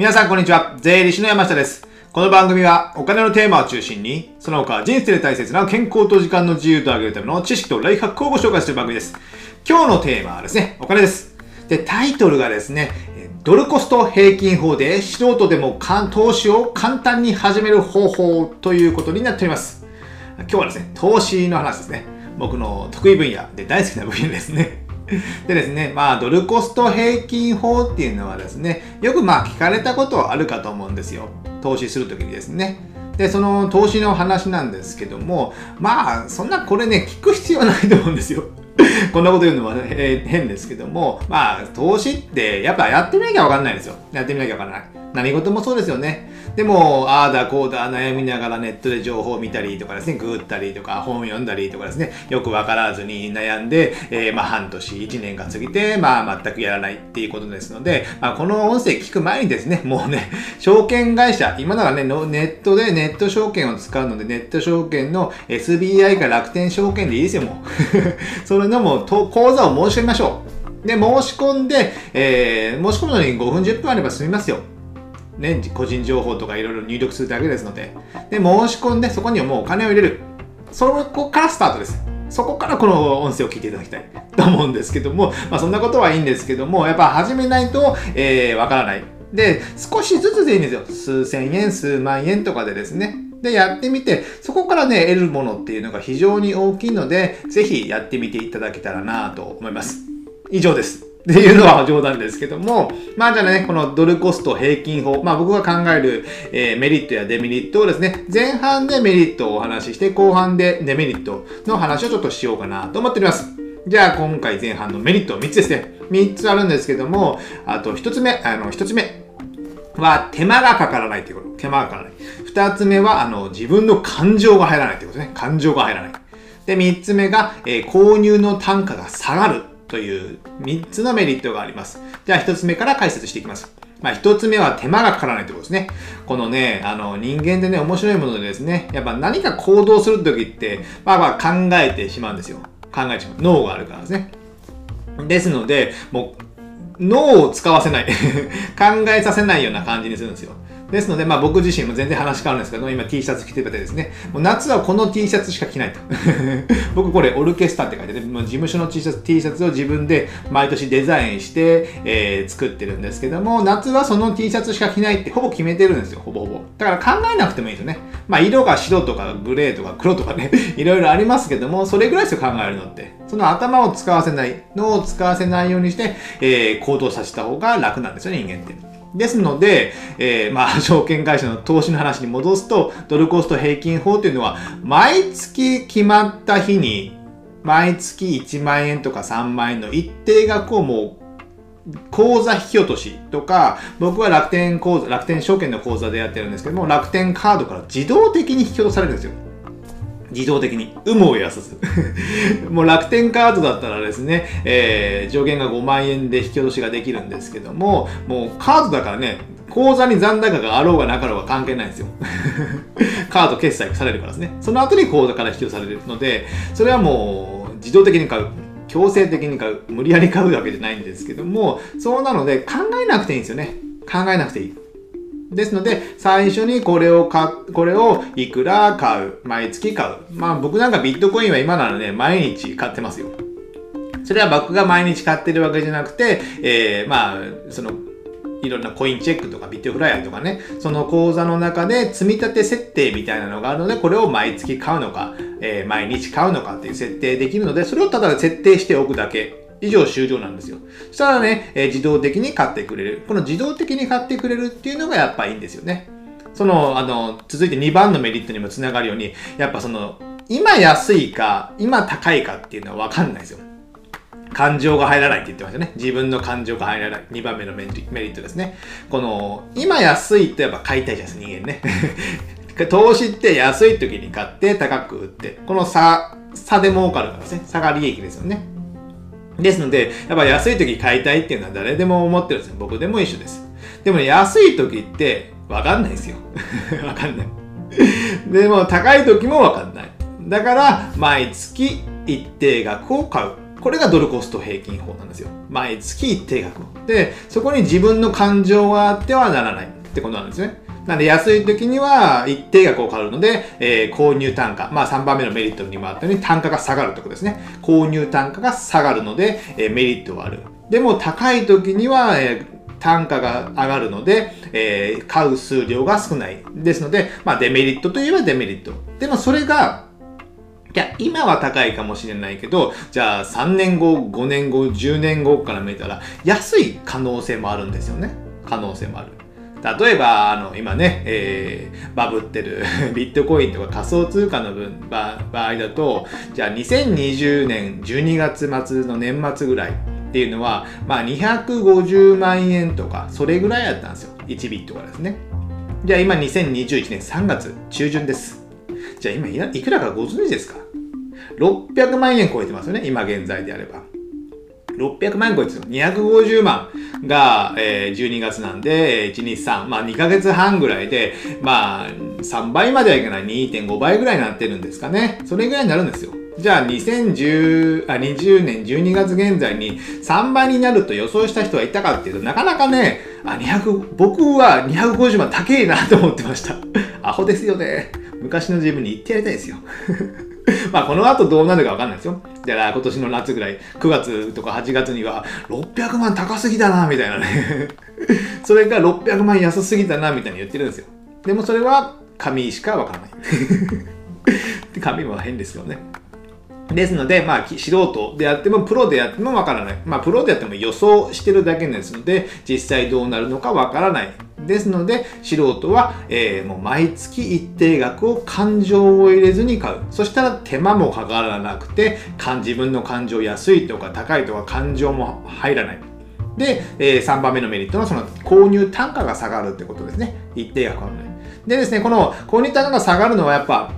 皆さんこんにちは。税理士の山下です。この番組はお金のテーマを中心に、その他人生で大切な健康と時間の自由と上げるための知識とライフハックをご紹介する番組です。今日のテーマはですね、お金です。で、タイトルがですね、ドルコスト平均法で素人でも投資を簡単に始める方法ということになっております。今日はですね、投資の話ですね。僕の得意分野で大好きな分野ですね。でですね、まあ、ドルコスト平均法っていうのはですね、よくまあ聞かれたことはあるかと思うんですよ。投資するときにですね。で、その投資の話なんですけども、まあ、そんなこれね、聞く必要はないと思うんですよ。こんなこと言うのは、ね変ですけども、まあ、投資ってやっぱやってみなきゃわかんないんですよ。やってみなきゃわからない。何事もそうですよね。でも、ああだこうだ悩みながらネットで情報を見たりとかですね、ググったりとか本を読んだりとかですね、よくわからずに悩んで、えーまあ半年、1年が過ぎて、まあ全くやらないっていうことですので、まあ、この音声聞く前にですね、もうね、証券会社、今ならね、ネットでネット証券を使うので、ネット証券の SBI か楽天証券でいいですよ、もう。それのもう口座を申し込みましょう。で、申し込んで、えー申し込むのに5分10分あれば済みますよ。ね、個人情報とかいろいろ入力するだけですので。で、申し込んで、そこにはもうお金を入れる。そこからスタートです。そこからこの音声を聞いていただきたいと思うんですけども、まあそんなことはいいんですけども、やっぱ始めないと、えーわからない。で、少しずつでいいんですよ。数千円、数万円とかでですね。で、やってみて、そこからね、得るものっていうのが非常に大きいので、ぜひやってみていただけたらなと思います。以上です。っていうのは冗談ですけども、まあじゃあね、このドルコスト平均法、まあ僕が考える、えーメリットやデメリットをですね、前半でメリットをお話しして、後半でデメリットの話をちょっとしようかなと思っております。じゃあ今回前半のメリット3つですね。3つあるんですけども、あと1つ目、あの1つ目は手間がかからないということ。手間がかからない。2つ目はあの自分の感情が入らないということね。感情が入らない。で、3つ目が、えー購入の単価が下がるという3つのメリットがあります。じゃあ1つ目から解説していきます。まあ、1つ目は手間がかからないということですね。このね、あの人間でね、面白いものでですね、やっぱ何か行動するときって、まあまあ考えてしまうんですよ。考えてしまう。脳があるからですね。ですので、もう、脳を使わせない。考えさせないような感じにするんですよ。ですので、まあ僕自身も全然話変わるんですけど、今 T シャツ着ててですね、もう夏はこの T シャツしか着ないと。僕これオルケスタって書いてて、もう事務所の T シャツ T シャツを自分で毎年デザインして、えー作ってるんですけども、夏はその T シャツしか着ないってほぼ決めてるんですよ、ほぼほぼ。だから考えなくてもいいですよね。まあ色が白とかグレーとか黒とかね、いろいろありますけども、それぐらいですよ、考えるのって。その頭を使わせない、脳を使わせないようにして、えー行動させた方が楽なんですよね、人間って。ですので、えーまあ、証券会社の投資の話に戻すと、ドルコスト平均法というのは、毎月決まった日に、毎月1万円とか3万円の一定額をもう、口座引き落としとか、僕は楽天口座、楽天証券の口座でやってるんですけども、楽天カードから自動的に引き落とされるんですよ。自動的に。有無をやさず。もう楽天カードだったらですね、えー上限が5万円で引き落としができるんですけども、もうカードだからね、口座に残高があろうがなかろうが関係ないんですよ。カード決済されるからですね。その後に口座から引き落とされるので、それはもう自動的に買う。強制的に買う。無理やり買うわけじゃないんですけども、そうなので考えなくていいんですよね。考えなくていい。ですので、最初にこれを買、これをいくら買う、毎月買う。まあ僕なんかビットコインは今ならね、毎日買ってますよ。それは僕が毎日買ってるわけじゃなくて、えー、まあ、その、いろんなコインチェックとかビットフライヤーとかね、その口座の中で積み立て設定みたいなのがあるので、これを毎月買うのか、えー毎日買うのかっていう設定できるので、それをただ設定しておくだけ。以上終了なんですよ。そしたらね、えー自動的に買ってくれる。この自動的に買ってくれるっていうのがやっぱいいんですよね。その、あの、続いて2番のメリットにもつながるように、やっぱその、今安いか、今高いかっていうのはわかんないですよ。感情が入らないって言ってましたね。自分の感情が入らない。2番目のメリットですね。この、今安いってやっぱ買いたいじゃないですか、人間ね。投資って安い時に買って高く売って、この差、差で儲かるからですね。差が利益ですよね。ですので、やっぱ安い時買いたいっていうのは誰でも思ってるんですよ。僕でも一緒です。でもね、安い時ってわかんないですよ。わかんない。でも高い時もわかんない。だから、毎月一定額を買う。これがドルコスト平均法なんですよ。毎月一定額を。で、そこに自分の感情があってはならないってことなんですね。なんで安い時には一定額を買うので、えー、購入単価、まあ3番目のメリットにもあったように単価が下がるってことですね。購入単価が下がるので、えー、メリットはある。でも高い時には、えー単価が上がるので、えー、買う数量が少ない。ですので、まあデメリットといえばデメリット。でもそれが、いや、今は高いかもしれないけど、じゃあ3年後、5年後、10年後から見たら、安い可能性もあるんですよね。可能性もある。例えば、あの、今ね、えー、バブってる ビットコインとか仮想通貨の分場合だと、じゃあ2020年12月末の年末ぐらいっていうのは、まあ250万円とか、それぐらいやったんですよ。1ビットがですね。じゃあ今2021年3月中旬です。じゃあ今いくらかご存知ですか ?600 万円超えてますよね。今現在であれば。600万円超えてる。250万が、えー、12月なんで、1、2、3、まあ2ヶ月半ぐらいで、まあ3倍まではいかない2.5倍ぐらいになってるんですかね。それぐらいになるんですよ。じゃあ2010あ20年12月現在に3倍になると予想した人はいたかっていうとなかなかねあ200僕は250万高いなと思ってました アホですよね昔の自分に言ってやりたいですよ まあこの後どうなるかわかんないですよ。じゃあ今年の夏ぐらい、9月とか8月には600万高すぎだな、みたいなね それが600万安すぎだな、みたいに言ってるんですよ。でもそれは紙しかわからない 紙も変ですよね。ですので、まあ、素人であっても、プロであってもわからない。まあ、プロであっても予想してるだけですので、実際どうなるのかわからない。ですので、素人は、えー、もう毎月一定額を感情を入れずに買う。そしたら手間もかからなくて、自分の感情安いとか高いとか感情も入らない。で、えー、3番目のメリットはその購入単価が下がるってことですね。一定額あるのでですね、この購入単価が下がるのはやっぱ、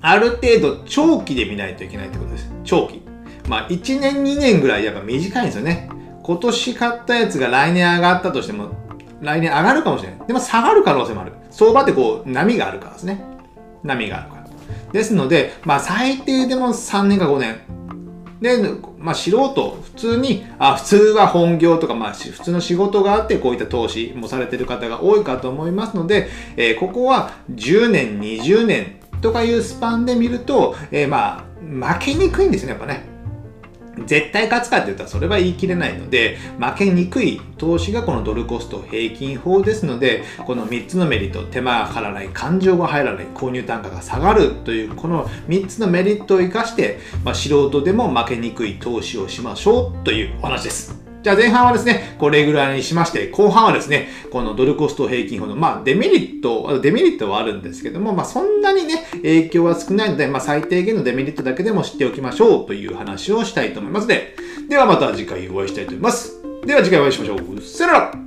ある程度長期で見ないといけないってことです。長期。まあ、1年2年ぐらいやっぱ短いんですよね。今年買ったやつが来年上がったとしても、来年上がるかもしれない。でも下がる可能性もある。相場ってこう、波があるからですね。波があるから。ですので、まあ最低でも3年か5年。で、まあ素人、普通に、あ、普通は本業とか、まあ普通の仕事があって、こういった投資もされてる方が多いかと思いますので、えー、ここは10年、20年とかいうスパンで見ると、えー、まあ、負けにくいんですね、やっぱね。絶対勝つかって言ったらそれは言い切れないので、負けにくい投資がこのドルコスト平均法ですので、この3つのメリット、手間がかからない、感情が入らない、購入単価が下がるという、この3つのメリットを活かして、まあ、素人でも負けにくい投資をしましょうというお話です。じゃあ前半はですね、これぐらいにしまして、後半はですね、このドルコスト平均法の、まあデメリット、デメリットはあるんですけども、まあそんなにね、影響は少ないので、まあ最低限のデメリットだけでも知っておきましょうという話をしたいと思いますので、ではまた次回お会いしたいと思います。では次回お会いしましょう。さよなら